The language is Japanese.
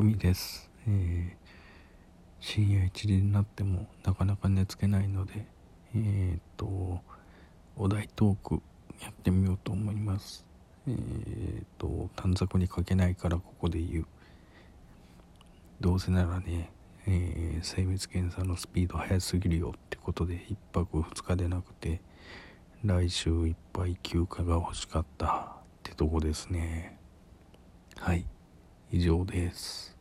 匠です、えー、深夜1時になってもなかなか寝つけないのでえー、っとお題トークやってみようと思います。えー、っと短冊に書けないからここで言う。どうせならね、えー、精密検査のスピード速すぎるよってことで1泊2日でなくて来週いっぱい休暇が欲しかったってとこですね。はい。以上です。